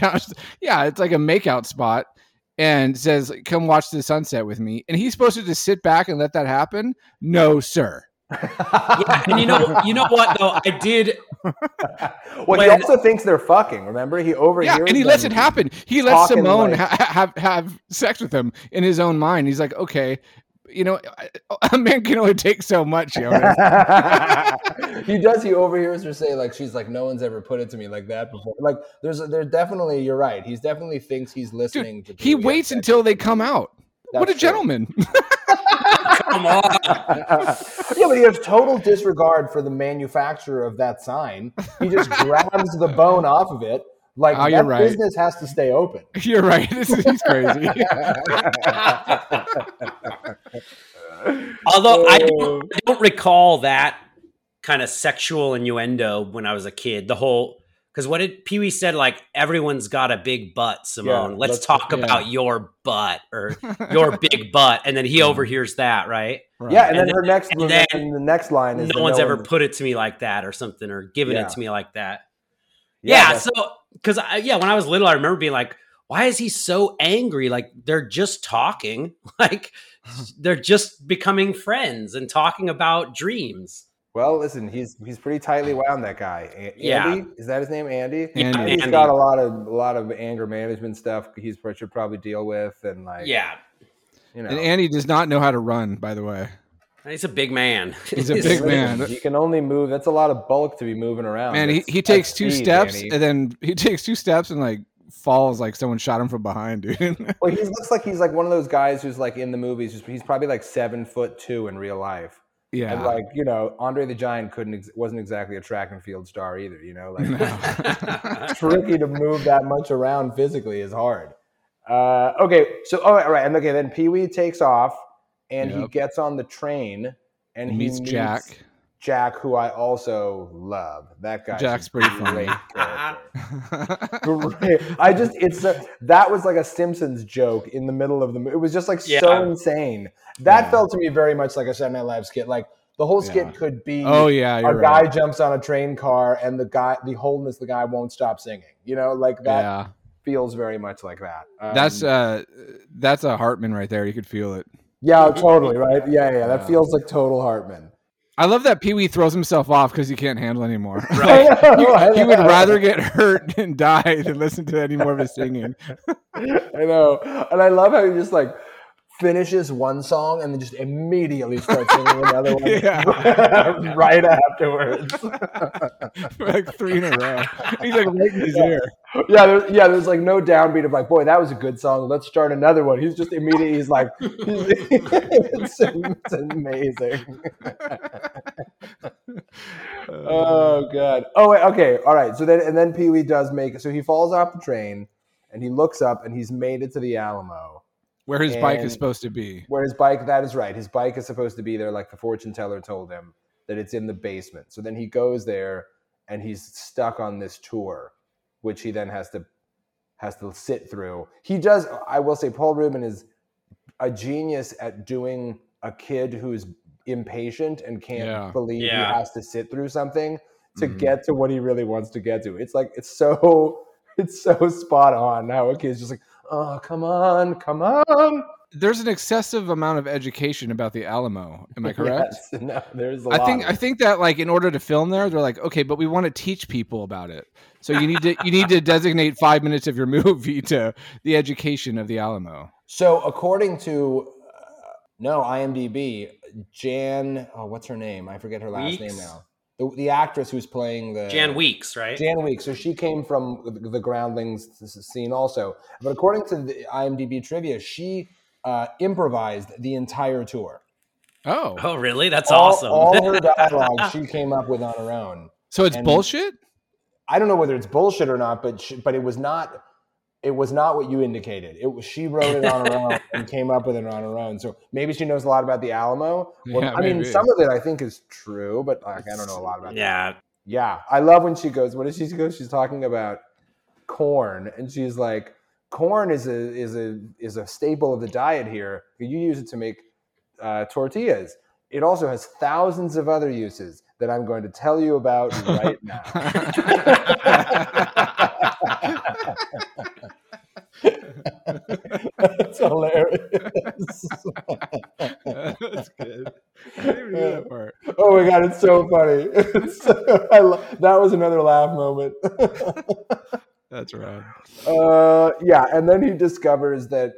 mouth. yeah, it's like a makeout spot, and says, "Come watch the sunset with me." And he's supposed to just sit back and let that happen? No, sir. Yeah, and you know, you know what though? I did. well, he also thinks they're fucking. Remember, he overhears. Yeah, and he lets it happen. He lets Simone like- ha- have have sex with him in his own mind. He's like, okay, you know, a man can only take so much. You know? he does. He overhears her say, like, she's like, no one's ever put it to me like that before. Like, there's, there's definitely. You're right. He's definitely thinks he's listening to. he Pee Wee have waits sex until they come out. what a true. gentleman! Come on. yeah, but he has total disregard for the manufacturer of that sign. He just grabs the bone off of it, Like Oh, that right. business has to stay open. You're right. This is he's crazy. Although I Oh. don't, I don't recall that kind of sexual innuendo when I was a kid. The whole because what did Pee Wee said? Like everyone's got a big butt, Simone. Yeah, let's, let's- talk yeah. about your butt or your big butt, and then he overhears that, right? Right. Yeah, and, And then her next and then the next line is No that one's ever one- put it to me like that or something, or given Yeah. it to me like that. Yeah, Yeah, so because I yeah, when I was little, I remember being like, "Why is he so angry? Like they're just talking, like they're just becoming friends and talking about dreams." Well, listen, he's he's pretty tightly wound. That guy, A- Yeah. Andy, is that his name? Andy. Andy. He's got a lot of a lot of anger management stuff. He's should probably deal with, and like, Yeah, you know, And Andy does not know how to run, by the way. He's a big man. He's a big man. He can only move. That's a lot of bulk to be moving around. Man, he, That's- he that's takes two speed, steps Danny. and then he takes two steps and like falls like someone shot him from behind, dude. Well, he looks like he's like one of those guys who's like in the movies. He's, he's probably like seven foot two in real life. yeah. And like you know, Andre the Giant couldn't ex- wasn't exactly a track and field star either. You know, like tricky to move that much around physically is hard. Uh, okay, so oh, all right, and okay, then Pee Wee takes off and he gets on the train and he meets Jack. Jack, who I also love. That guy. Jack's pretty funny. Great. I just it's a, that was like a Simpsons joke in the middle of the movie. It was just like so insane. That Yeah. felt to me very much like a Saturday Night Live skit. Like the whole skit Yeah. could be oh yeah, a you're guy right. jumps on a train car and the guy the whole is the guy won't stop singing. You know, like that yeah. feels very much like that. Um, That's uh that's a Hartman right there. You could feel it. Yeah, mm-hmm. totally right. Yeah, yeah, that feels like total Hartman. I love that Pee Wee throws himself off because he can't handle anymore. Right. he would rather get hurt and die than listen to any more of his singing. I know, and I love how he just like finishes one song and then just immediately starts singing another one Yeah. right afterwards. Like three in a row. He's like right in his ear. yeah, there's, yeah. There's like no downbeat of like, boy, that was a good song. Let's start another one. He's just immediately. He's like, it's, it's amazing. Uh. oh god. Oh wait. Okay. All right. So then, and then Pee Wee does make. So he falls off the train, and he looks up, and he's made it to the Alamo. Where his bike is supposed to be. Where his bike, that is right. His bike is supposed to be there, like the fortune teller told him that it's in the basement. So then he goes there and he's stuck on this tour, which he then has to has to sit through. He does, I will say, Paul Reubens is a genius at doing a kid who's impatient and can't Yeah. believe Yeah. he has to sit through something to Mhm. get to what he really wants to get to. It's like it's so it's so spot on how a kid's just like, oh come on, come on. There's an excessive amount of education about the Alamo. Am I correct? Yes, no, there's a I lot think I think that like in order to film there, they're like, okay, but we want to teach people about it. So you need to you need to designate five minutes of your movie to the education of the Alamo. So according to uh, no IMDb, Jan, oh, what's her name? I forget her last Weeks? name now. The, the actress who's playing the Jan Weeks, right? Jan Weeks. So she came from the, the Groundlings scene also. But according to the IMDb trivia, she uh, improvised the entire tour. Oh, oh, really? That's all, awesome. all her dialogue she came up with on her own. so it's and- bullshit. I don't know whether it's bullshit or not, but she, but it was not. It was not what you indicated. It was she wrote it on her own and came up with it on her own. So maybe she knows a lot about the Alamo. Well, Yeah, I mean, some of it I think is true, but like, I don't know a lot about. it. yeah. Yeah, I love when she goes. What does she go? She's talking about corn, and she's like, "Corn is a is a is a staple of the diet here. You use it to make uh, tortillas. It also has thousands of other uses that I'm going to tell you about right now." That's hilarious. That's good. I didn't even hear that part. Oh my god, it's so funny. It's so- I lo- that was another laugh moment. That's right. uh, yeah, and then he discovers that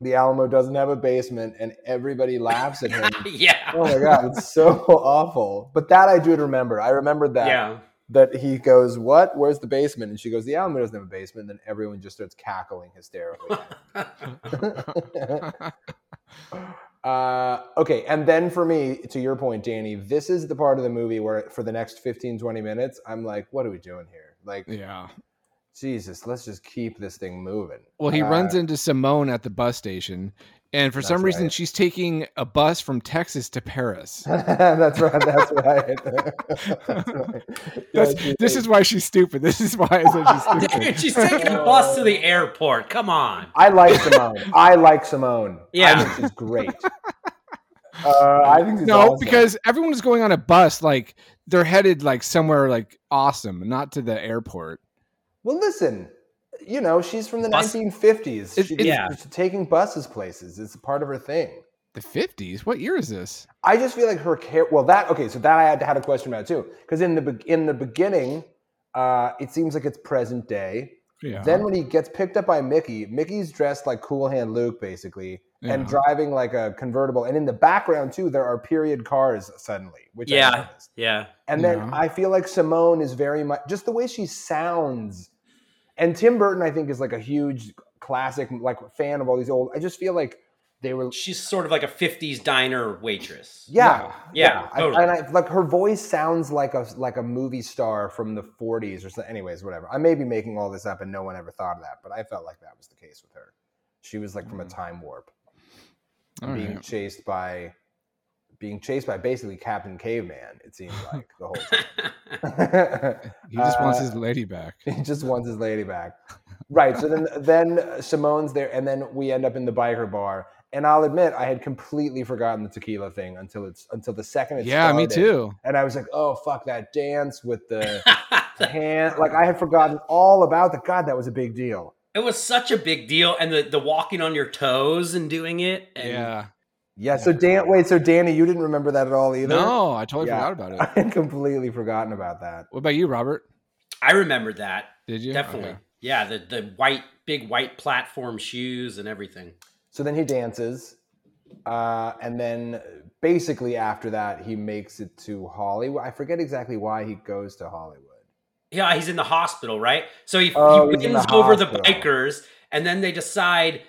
the Alamo doesn't have a basement, and everybody laughs at him. yeah. oh my god, it's so awful. But that I do remember. I remembered that. Yeah. That he goes, "What? Where's the basement?" And she goes, "The Alamo doesn't have a basement." And then everyone just starts cackling hysterically. Uh, okay, and then for me, to your point, Danny, this is the part of the movie where for the next 15, 20 minutes, I'm like, what are we doing here? Like, yeah. Jesus, let's just keep this thing moving. Well, he Uh, runs into Simone at the bus station, and for That's some reason, right. she's taking a bus from Texas to Paris. that's right. That's right. That's right. That's, she- this is why she's stupid. This is why I said she's stupid. Dude, she's taking a bus to the airport. Come on. I like Simone. I like Simone. I Yeah. think she's great. Uh, I think no, awesome. because everyone's going on a bus like they're headed like somewhere like awesome, not to the airport. well, listen, you know, she's from the Bus- 1950s. It- She- it's- Yeah. she's taking buses places. It's part of her thing. The fifties? What year is this? I just feel like her care. Well, that okay. So that I had to had a question about too, because in the be- in the beginning, uh, it seems like it's present day. Yeah. Then when he gets picked up by Mickey, Mickey's dressed like Cool Hand Luke, basically, and driving like a convertible. And in the background too, there are period cars suddenly, which Yeah. noticed. Yeah. And then Yeah. I feel like Simone is very much just the way she sounds. And Tim Burton, I think, is like a huge classic, like fan of all these old. I just feel like they were She's sort of like a 50s diner waitress. yeah, Yeah, I- totally. and I, like her voice sounds like a like a movie star from the '40s or something. Anyways, whatever. I may be making all this up, and no one ever thought of that, but I felt like that was the case with her. She was like from a hmm. time warp. All being right. chased by, being chased by basically Captain Caveman. It seems like the whole time. He just wants Uh, his lady back. he just wants his lady back. Right. So then, then Simone's there, and then we end up in the biker bar. And I'll admit, I had completely forgotten the tequila thing until it's until the second it Yeah, me too. And I was like, oh fuck that dance with the hand. Like I had forgotten all about the God, that was a big deal. It was such a big deal. And the, the walking on your toes and doing it. And Yeah. Yeah. So Dan, wait. So Danny, you didn't remember that at all either? No, I totally Yeah. forgot about I it. had completely forgotten about that. What about you, Robert? I remembered that. Did you? Definitely. Okay. Yeah. The, the white, big white platform shoes and everything. So then he dances, uh, and then basically after that he makes it to Hollywood. I forget exactly why he goes to Hollywood. Yeah, he's in the hospital, right? So he, Oh, he wins the over the bikers, and then they decide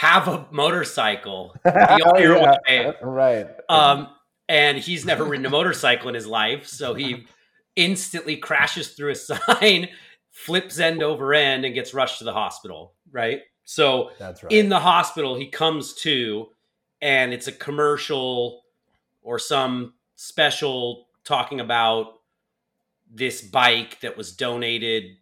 have a motorcycle. Yeah, right. Um, and he's never ridden a motorcycle in his life, so he instantly crashes through a sign, flips end over end, and gets rushed to the hospital. Right. So That's right. in the hospital, he comes to, and it's a commercial or some special talking about this bike that was donated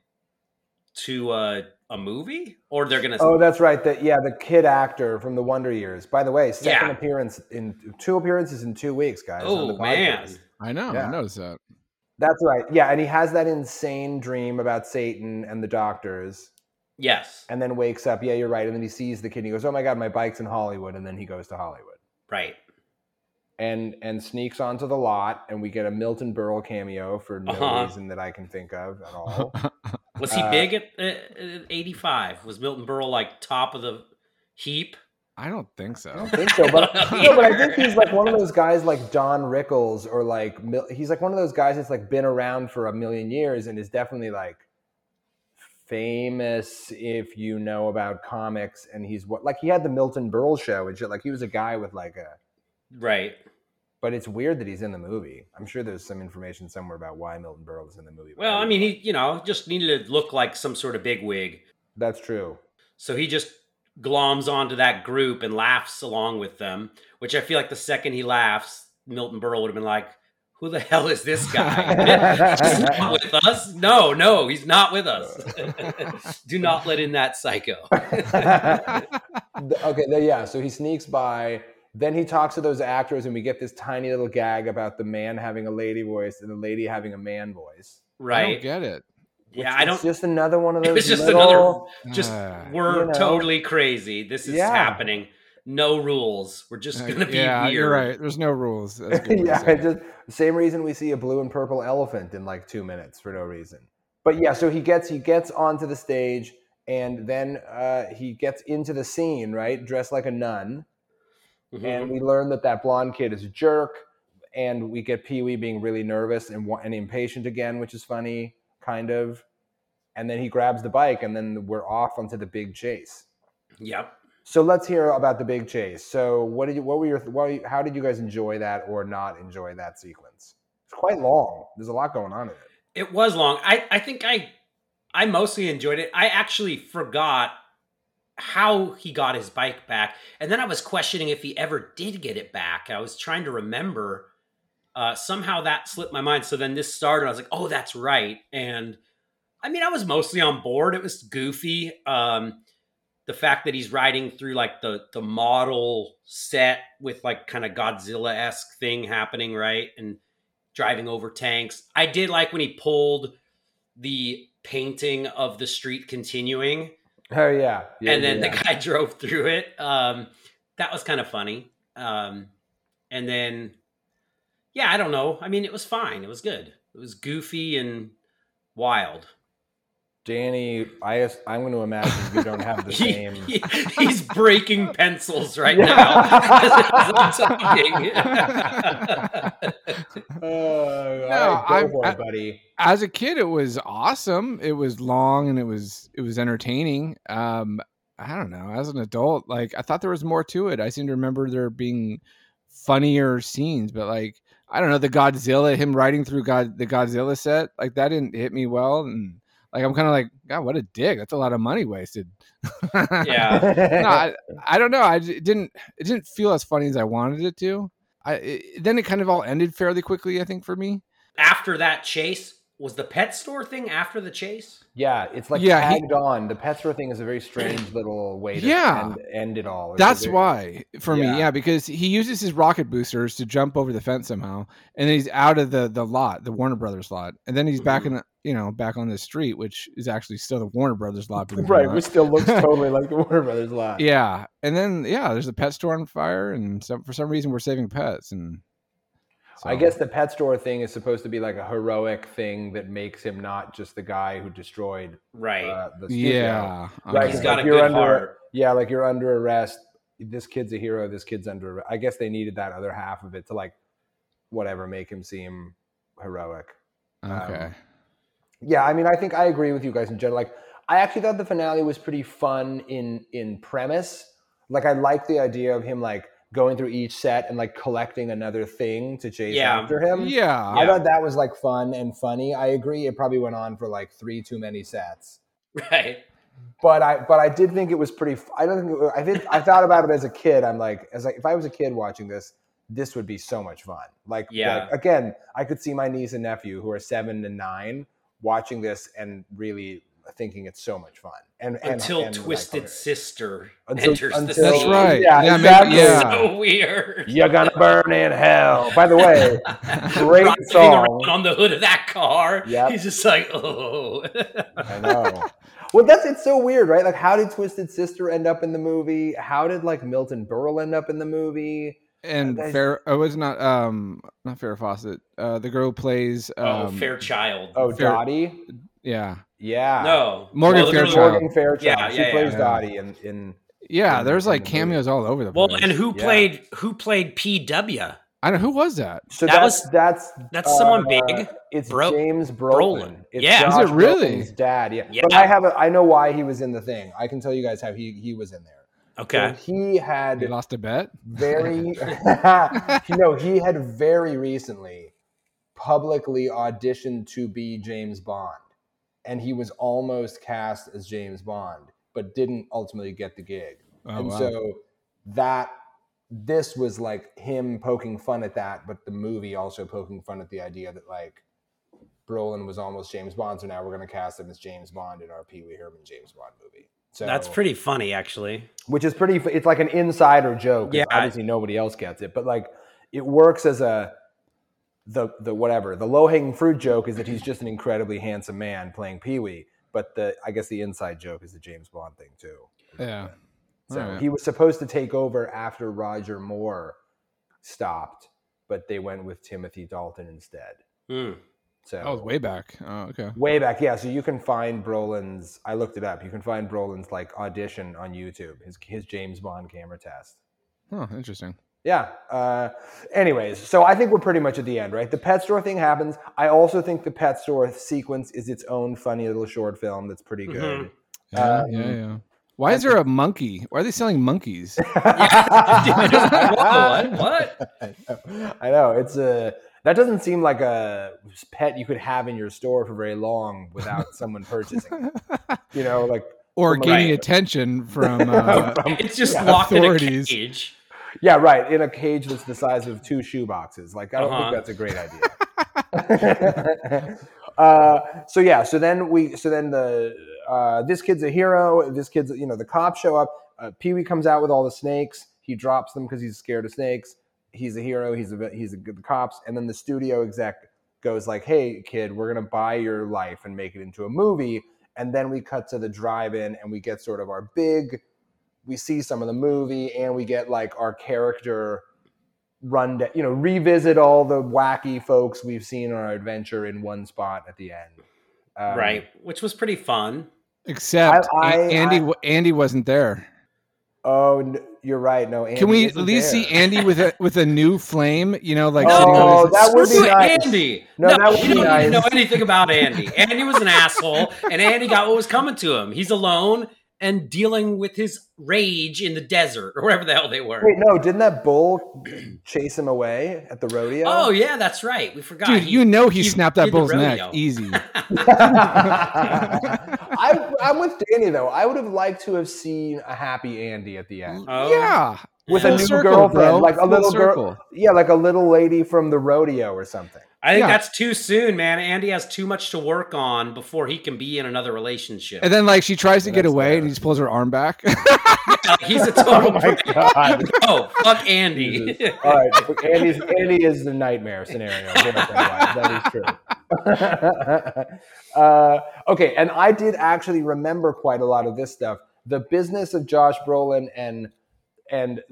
to a, a movie, or they're gonna. Oh, that's right. That yeah, the kid actor from the Wonder Years. By the way, second Yeah. appearance in two appearances in two weeks, guys. on the oh man, podcast. I know. Yeah. I noticed that. That's right. Yeah, and he has that insane dream about Satan and the doctors, yes, and then wakes up. Yeah, you're right. And then he sees the kid. and He goes, "Oh my god, my bike's in Hollywood," and then he goes to Hollywood. right. and and sneaks onto the lot, and we get a Milton Berle cameo for no Uh-huh. reason that I can think of at all. Was he Uh, big at, at, at 85? Was Milton Berle like top of the heap? I don't think so. I don't think so, but no, but I think he's like one of those guys like Don Rickles or like he's like one of those guys that's like been around for a million years and is definitely like famous if you know about comics and he's what like he had the Milton Berle show and shit like he was a guy with like a Right. But it's weird that he's in the movie. I'm sure there's some information somewhere about why Milton Berle is in the movie. Well, I mean, he you know just needed to look like some sort of bigwig, that's true. so he just gloms onto that group and laughs along with them. Which I feel like the second he laughs, Milton Berle would have been like, "Who the hell is this guy? he's not with us? No, no, he's not with us. Do not let in that psycho." okay, yeah. So he sneaks by. Then he talks to those actors, and we get this tiny little gag about the man having a lady voice and the lady having a man voice. Right? I right? don't get it. Yeah, I don't. It's just another one of It those. was just little, another. Just Ah. we're You know. totally crazy. This is Yeah. happening. No rules. We're just Uh, gonna be yeah, weird. you're right. There's no rules. That's a good yeah, say it it. just same reason we see a blue and purple elephant in like two minutes for no reason. But yeah, so he gets he gets onto the stage, and then uh, he gets into the scene, right, dressed like a nun. Mhm. and we learn that that blonde kid is a jerk and we get pee-wee being really nervous and, and impatient again which is funny kind of and then he grabs the bike and then we're off onto the big chase Yep. so let's hear about the big chase so what did you what were your what, how did you guys enjoy that or not enjoy that sequence it's quite long there's a lot going on in it It was long. I I think I I mostly enjoyed it. I actually forgot how he got his bike back, and then I was questioning if he ever did get it back. I was trying to remember. Uh, somehow that slipped my mind. So then this started. I was like, "Oh, that's right." And I mean, I was mostly on board. It was goofy. Um, the fact that he's riding through like the the model set with like kind of Godzilla esque thing happening, right? And driving over tanks. I did like when he pulled the painting of the street continuing. Oh yeah, yeah and then yeah. the guy drove through it. Um, that was kind of funny. Um, and then, yeah, I don't know. I mean, it was fine. It was good. It was goofy and wild. Danny, I, I'm going to imagine you don't have the He- same. he- he's breaking pencils right Yeah. now. Uh, No, right, go I'm- for it, I- buddy. As a kid, it was awesome. It was long and it was it was entertaining. Um, I don't know. As an adult, like I thought there was more to it. I seem to remember there being funnier scenes, but like I don't know the Godzilla, him riding through God the Godzilla set, like that didn't hit me well, and like I'm kind of like, God, what a dick! That's a lot of money wasted. yeah. no, I, I don't know. I it didn't it didn't feel as funny as I wanted it to. I it, then it kind of all ended fairly quickly. I think for me. After that chase, was the pet store thing after the chase? Yeah, it's like Yeah, he- tagged on. The pet store thing is a very strange little way to Yeah. end, end it all. It's That's very- why for Yeah. me, yeah, because he uses his rocket boosters to jump over the fence somehow, and then he's out of the the lot, the Warner Brothers lot, and then he's back mm-hmm. in the you know back on the street, which is actually still the Warner Brothers lot. believe it or Right, which still looks totally like the Warner Brothers lot. yeah, and then yeah, there's a pet store on fire, and some, for some reason we're saving pets, and I guess the pet store thing is supposed to be like a heroic thing that makes him not just the guy who destroyed Right. uh, the studio. yeah, Right, okay. He's 'cause, got like, a you're good under, heart. Yeah, like you're under arrest. This kid's a hero. This kid's under. arrest. I guess they needed that other half of it to like, whatever, make him seem heroic. okay. um, Yeah, I mean, I think I agree with you guys in general. Like, I actually thought the finale was pretty fun in in premise. Like, I like the idea of him like going through each set and like collecting another thing to chase Yeah. after him. yeah, I thought that was like fun and funny. I agree. It probably went on for like three too many sets. Right. But I, but I did think it was pretty. I don't think. It, I think I thought about it as a kid. I'm like, as like, if I was a kid watching this, this would be so much fun. Like, Yeah. like, again, I could see my niece and nephew who are seven and nine watching this and really thinking it's so much fun. And, and Until and, like, Twisted okay. Sister Until- enters the until- That's scene. right. Yeah, Yeah, exactly. yeah. So weird. You're gonna burn in hell. By the way, great Driving song. on the hood of that car. Yep. He's just like, oh. I know. Well, that's it's so weird, right? Like, how did Twisted Sister end up in the movie? How did like Milton Berle end up in the movie? and They- Fair. Oh, it's not um not Farrah Fawcett. Uh, the girl plays um, oh, Fairchild. Oh, Fair- Dottie. Yeah, Yeah. no. Morgan Well, Fairchild. Morgan Fairchild. Yeah, she yeah, plays yeah. Dottie in in. yeah. in- There's in like the movie. cameos all over the place. Well, and who Yeah. played who played PW? I don't know who was that? So That that's was- that's that's someone uh, big. It's Bro- James Brolin. Brolin. It's Yeah. Is it really? Brolin's dad. Yeah. Yeah. But I have a, I know why he was in the thing. I can tell you guys how he he was in there. Okay. So he had He lost a bet. very you know he had very recently publicly auditioned to be james bond and he was almost cast as james bond but didn't ultimately get the gig Oh, and wow. so that this was like him poking fun at that but the movie also poking fun at the idea that like brolin was almost james bond so now we're going to cast him as james bond in our pee-wee herman james bond movie so That's pretty funny, actually. which is pretty. It's like an insider joke. Yeah. obviously nobody else gets it, but like it works as a the the whatever the low hanging fruit joke is that he's just an incredibly handsome man playing Pee Wee, but the I guess the inside joke is the James Bond thing too. Yeah. So Alright. he was supposed to take over after Roger Moore stopped, but they went with Timothy Dalton instead. Hmm. So That was way back. Oh, okay. way back, yeah. So you can find Brolin's. I looked it up. You can find Brolin's like audition on YouTube. His his James Bond camera test. Oh, interesting. Yeah. Uh, anyways, so I think we're pretty much at the end, right? The pet store thing happens. I also think the pet store sequence is its own funny little short film that's pretty good. Yeah, Um, yeah, yeah. Why is there a monkey? Why are they selling monkeys? Whoa, what? what? I know it's a. That doesn't seem like a pet you could have in your store for very long without someone purchasing it. You know, like or from a- gaining attention from, uh, It's just Yeah, locked authorities. in a cage. Yeah, right. In a cage that's the size of two shoe boxes. Like, I don't Uh-huh. think that's a great idea. uh, so yeah, so then we, so then the uh, this kid's a hero. This kid's, you know, the cops show up. Uh, Pee Wee comes out with all the snakes. He drops them because he's scared of snakes. He's a hero. He's a he's a good the cops. And then the studio exec goes like, "Hey, kid, we're gonna buy your life and make it into a movie." And then we cut to the drive-in, and we get sort of our big we see some of the movie and we get like our character run down, you know, revisit all the wacky folks we've seen on our adventure in one spot at the end. Um, right. Which was pretty fun. except I- A- Andy I- w Andy wasn't there. Oh, n- you're right. No, Andy Can we at least there. see Andy with a with a new flame? You know, like Oh, his- that would be nice. Andy. No, No, that would you be don't nice. know anything about Andy. Andy was an asshole, and Andy got what was coming to him. He's alone and dealing with his rage in the desert or wherever the hell they were. Wait, no, didn't that bull chase him away at the rodeo? Oh yeah, that's right. We forgot. Dude, He- you know he, he snapped that bull's neck easy. I, I'm with Danny though. I would have liked to have seen a happy Andy at the end. Oh, yeah, with a new circle, girlfriend, bro. like a Full little circle. girl. Yeah, like a little lady from the rodeo or something. I think Yeah. that's too soon, man. Andy has too much to work on before he can be in another relationship. And then like she tries to get That's away fair. and he just pulls her arm back. He's a total. Oh my god! oh, fuck Andy. Jesus. All right, Andy's, Andy is the nightmare scenario. boyfriend-wise. That is true. uh, okay, and I did actually remember quite a lot of this stuff. The business of Josh Brolin and and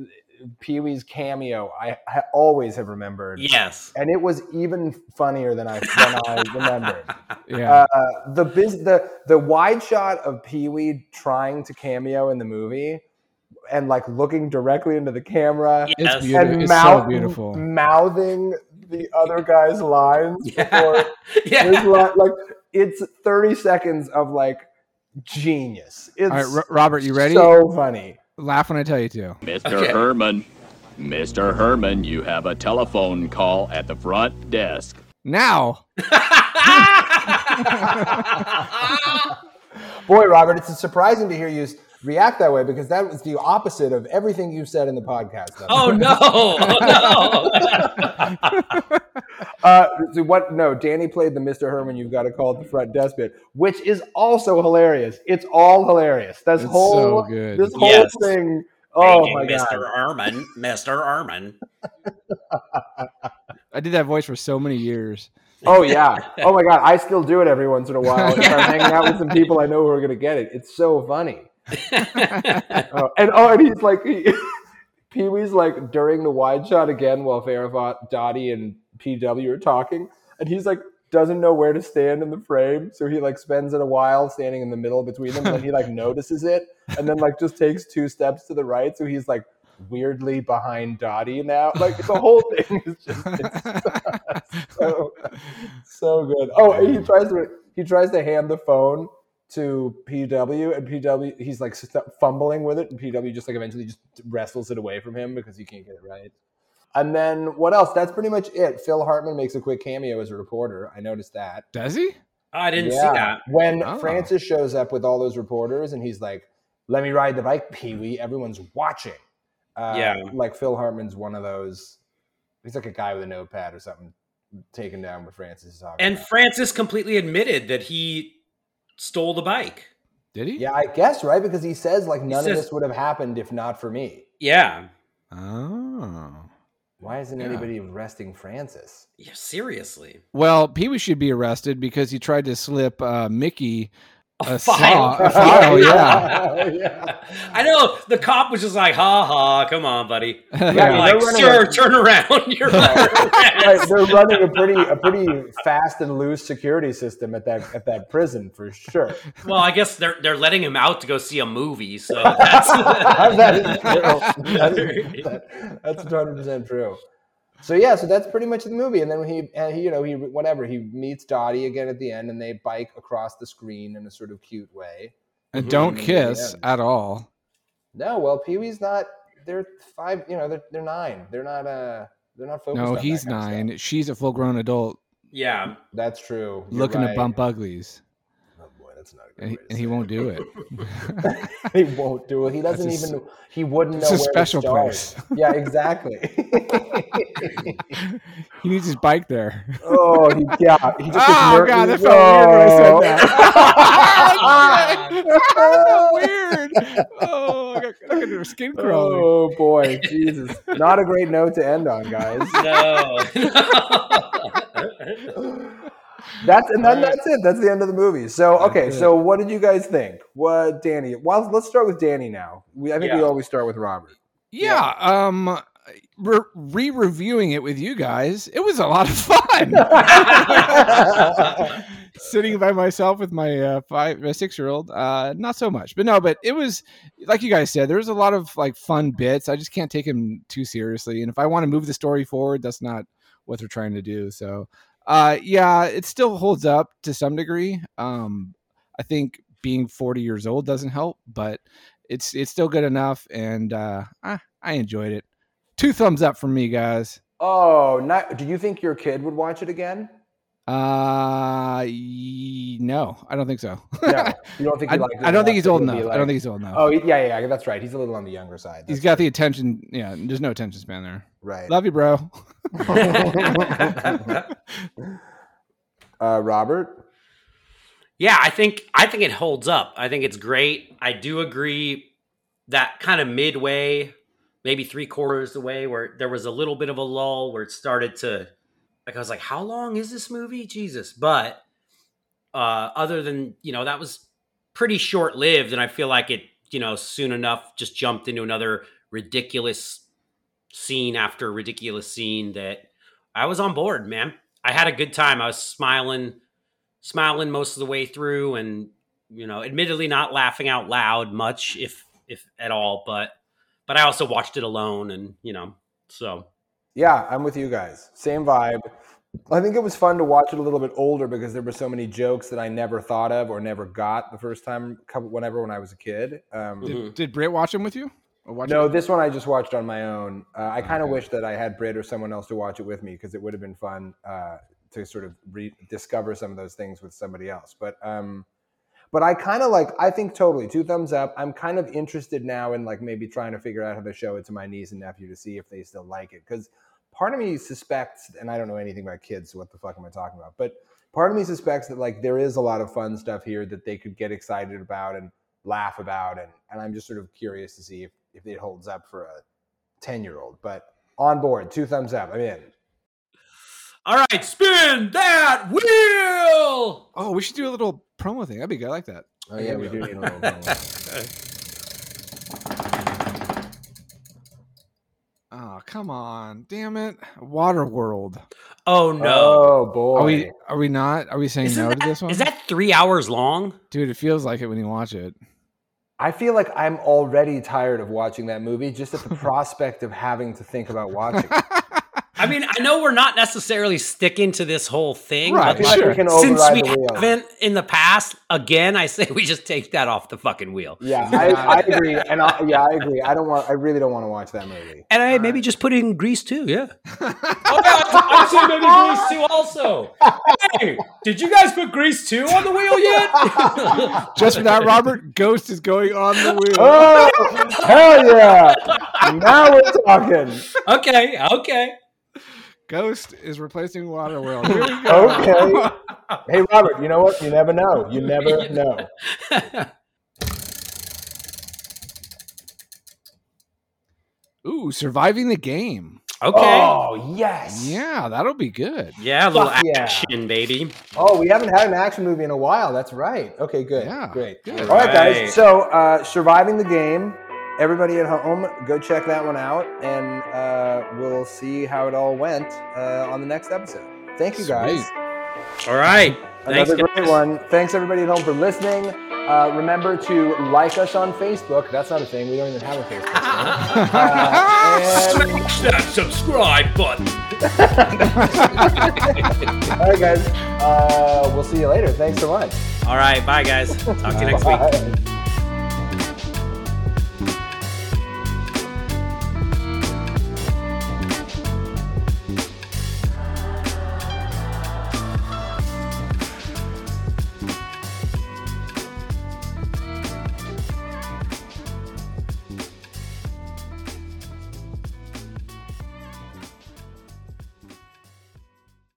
Pee Wee's cameo, I, I always have remembered. yes. and it was even funnier than I than I remembered. yeah. Uh, the biz, the the wide shot of Pee Wee trying to cameo in the movie, and like looking directly into the camera, it's beautiful. and It's mouth- so beautiful. mouthing the other guy's lines Yeah. before yeah. li- like it's thirty seconds of like genius. It's All right, Ro- Robert, you ready? So funny. Laugh when I tell you to. Mr. Okay. Herman. Mr. Herman, you have a telephone call at the front desk. Now, Boy, Robert, it's surprising to hear you s- react that way because that was the opposite of everything you said in the podcast. oh no! Oh no! Uh, so what? No, Danny played the Mr. Herman. You've got to call it the front desk bit, which is also hilarious. It's all hilarious. This It's whole so good. this whole Yes. thing. Oh Thank you, my Mr. god! Erman, Mr. Herman. I did that voice for so many years. Oh yeah! Oh my god! I still do it every once in a while if I'm hanging out with some people I know who are going to get it. It's so funny. Oh, and oh, and he's like, he, Pee Wee's like during the wide shot again while Farrah Dottie and PW are talking, and he's like doesn't know where to stand in the frame, so he like spends it a while standing in the middle between them, and then he like notices it, and then like just takes two steps to the right, so he's like weirdly behind Dottie now. Like the whole thing is just it's so so good. Oh, and he tries to he tries to hand the phone to PW, and PW he's like fumbling with it, and PW just like eventually just wrestles it away from him because he can't get it right. And then what else? That's pretty much it. Phil Hartman makes a quick cameo as a reporter. I noticed that. Does he? Oh, I didn't Yeah. see that. When Oh. Francis shows up with all those reporters, and he's like, "Let me ride the bike, Pee Wee. Everyone's watching." Uh, Yeah. like Phil Hartman's one of those. He's like a guy with a notepad or something, taking down what Francis is talking. And about. Francis completely admitted that he stole the bike. Did he? Yeah, I guess right because he says like none says- of this would have happened if not for me. Yeah. Oh. Why isn't Yeah. anybody arresting Francis? Yeah, seriously. Well, Pee Wee should be arrested because he tried to slip uh, Mickey a, file. saw. A file, yeah. yeah. I know the cop was just like, ha ha, come on, buddy. Yeah, I'm they're like, running sir, a- turn around. You're under Right, they're running a pretty a pretty fast and loose security system at that at that prison for sure. Well, I guess they're they're letting him out to go see a movie, so that's that is true. That is, that, that's 100 percent true. So yeah, so that's pretty much the movie. And then he, and he, you know, he whatever he meets Dottie again at the end, and they bike across the screen in a sort of cute way. And don't Mhm. kiss Yeah. at all. No, well, Pee Wee's not. They're five. You know, they're they're nine. They're not. Uh, They're not focused. No, on that he's kind of stuff. nine. She's a full grown adult Yeah. That's true. You're looking right. to bump uglies. Boy, that's not a good And he, way to and he say won't do it. he won't do it. He doesn't That's a even. He wouldn't it's know a where special to place. Yeah, exactly. he needs his bike there. oh, he, yeah. He just Oh ner- god, that felt weird when I said that. Oh. weird. Oh, I got, I got a skin crawling. Oh boy, Jesus! Not a great note to end on, guys. No. That's and then that's it. That's the end of the movie. So okay, so what did you guys think? What Danny? Well, let's start with Danny now. We, I think we always start with Robert. Yeah, um re- re-reviewing it with you guys, it was a lot of fun. Sitting by myself with my uh, five, my six-year-old, uh, not so much, but no, but it was like you guys said. There was a lot of like fun bits. I just can't take him too seriously, and if I want to move the story forward, that's not what they're trying to do. So, uh, yeah, it still holds up to some degree. Um, I think being 40 years old doesn't help, but it's it's still good enough, and uh, I, I enjoyed it. Two thumbs up from me, guys. Oh, not, do you think your kid would watch it again? Uh, no, I don't think so. No, you don't think I, he liked it I don't think he's old he'd be enough. I don't think he's old enough. Oh, yeah, yeah, yeah, that's right. He's a little on the younger side. he's That's got the attention. Yeah, there's no attention span there. right. Love you, bro. uh, Robert. Yeah, I think I think it holds up. I think it's great. I do agree that kind of midway, maybe three quarters the way, where there was a little bit of a lull where it started to like I was like, how long is this movie? Jesus. But uh other than, you know, that was pretty short lived, and I feel like it, you know, soon enough just jumped into another ridiculous scene after ridiculous scene that I was on board, man. I had a good time. I was smiling smiling most of the way through and you know admittedly not laughing out loud much if if at all but but i also watched it alone and you know so Yeah, I'm with you guys. Same vibe. I think it was fun to watch it a little bit older because there were so many jokes that I never thought of or never got the first time, couple- whenever when I was a kid. Um, Did, did Britt watch him with you? Watch no, this one I just watched on my own. Uh, I kind of Okay. wish that I had Britt or someone else to watch it with me because it would have been fun uh, to sort of rediscover some of those things with somebody else. But um, but I kind of like. I think totally two thumbs up. I'm kind of interested now in like maybe trying to figure out how to show it to my niece and nephew to see if they still like it because part of me suspects, and I don't know anything about kids, so what the fuck am I talking about? But part of me suspects that like there is a lot of fun stuff here that they could get excited about and laugh about, and and I'm just sort of curious to see if if it holds up for a ten year old. But on board, two thumbs up. I'm in. all right spin that wheel Oh, we should do a little promo thing. That'd be good. I like that. Oh yeah, we do need a little. promo. Oh, come on. Damn it. Waterworld. oh no Oh boy. Are we are we not? Are we saying Isn't no that- to this one? is that three hours long Dude, it feels like it when you watch it. I feel like I'm already tired of watching that movie just at the prospect of having to think about watching. it. i mean i know we're not necessarily sticking to this whole thing Right, I but feel like Sure. we can since override we the wheel. haven't in the past again i say we just take that off the fucking wheel Yeah, I, I agree, and I, yeah, I agree. I don't want. I really don't want to watch that movie. and I maybe just put it in Grease two, yeah. oh, yeah, I've seen maybe Grease two also. Hey, did you guys put Grease two on the wheel yet? Just for that, Robert, Ghost is going on the wheel. Oh hell yeah! Now we're talking. okay, okay. Ghost is replacing Waterworld. Here we go. Okay. Hey Robert, you know what? You never know. You never know. Ooh, surviving the game. Okay. Oh yes. Yeah, that'll be good. yeah, a little Fuck yeah. action, baby. Oh, we haven't had an action movie in a while. That's right. Okay, good. Yeah, Great. good. All right, Right. guys. So, uh, surviving the game. Everybody at home, go check that one out, and uh, we'll see how it all went uh, on the next episode. Thank you, guys. Sweet. All right. Thanks, Another guys. great one. Thanks everybody at home for listening. Uh, remember to like us on Facebook. That's not a thing. We don't even have a Facebook. Now. Uh, and- Smash that subscribe button. all right, guys. Uh, we'll see you later. Thanks so much. All right. Bye, guys. Talk to you next week. Bye.